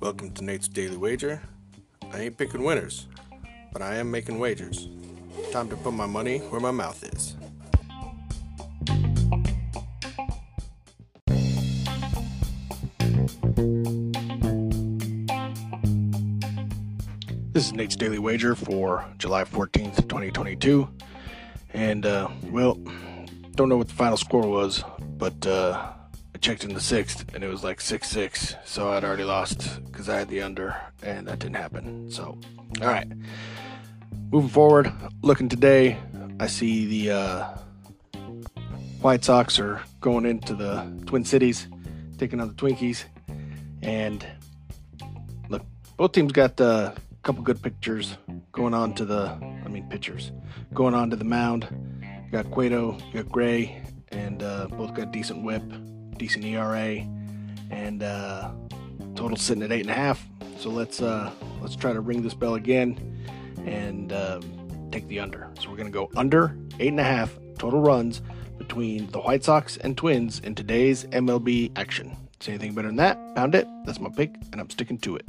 Welcome to Nate's Daily Wager. I ain't picking winners, but I am making wagers. Time to put my money where my mouth is. This is Nate's Daily Wager for July 14th, 2022. And, uh, well, don't know what the final score was, but uh, I checked in the sixth and it was like 6 6. So I'd already lost because I had the under, and that didn't happen. So, all right. Moving forward, looking today, I see the uh, White Sox are going into the Twin Cities, taking on the Twinkies. And look, both teams got uh, a couple good pictures going on to the, I mean, pitchers going on to the mound. You got Cueto, you got Gray, and uh, both got decent whip, decent ERA, and uh, total sitting at eight and a half. So let's uh, let's try to ring this bell again and um, take the under. So we're gonna go under eight and a half total runs between the White Sox and Twins in today's MLB action. Say anything better than that? Pound it. That's my pick, and I'm sticking to it.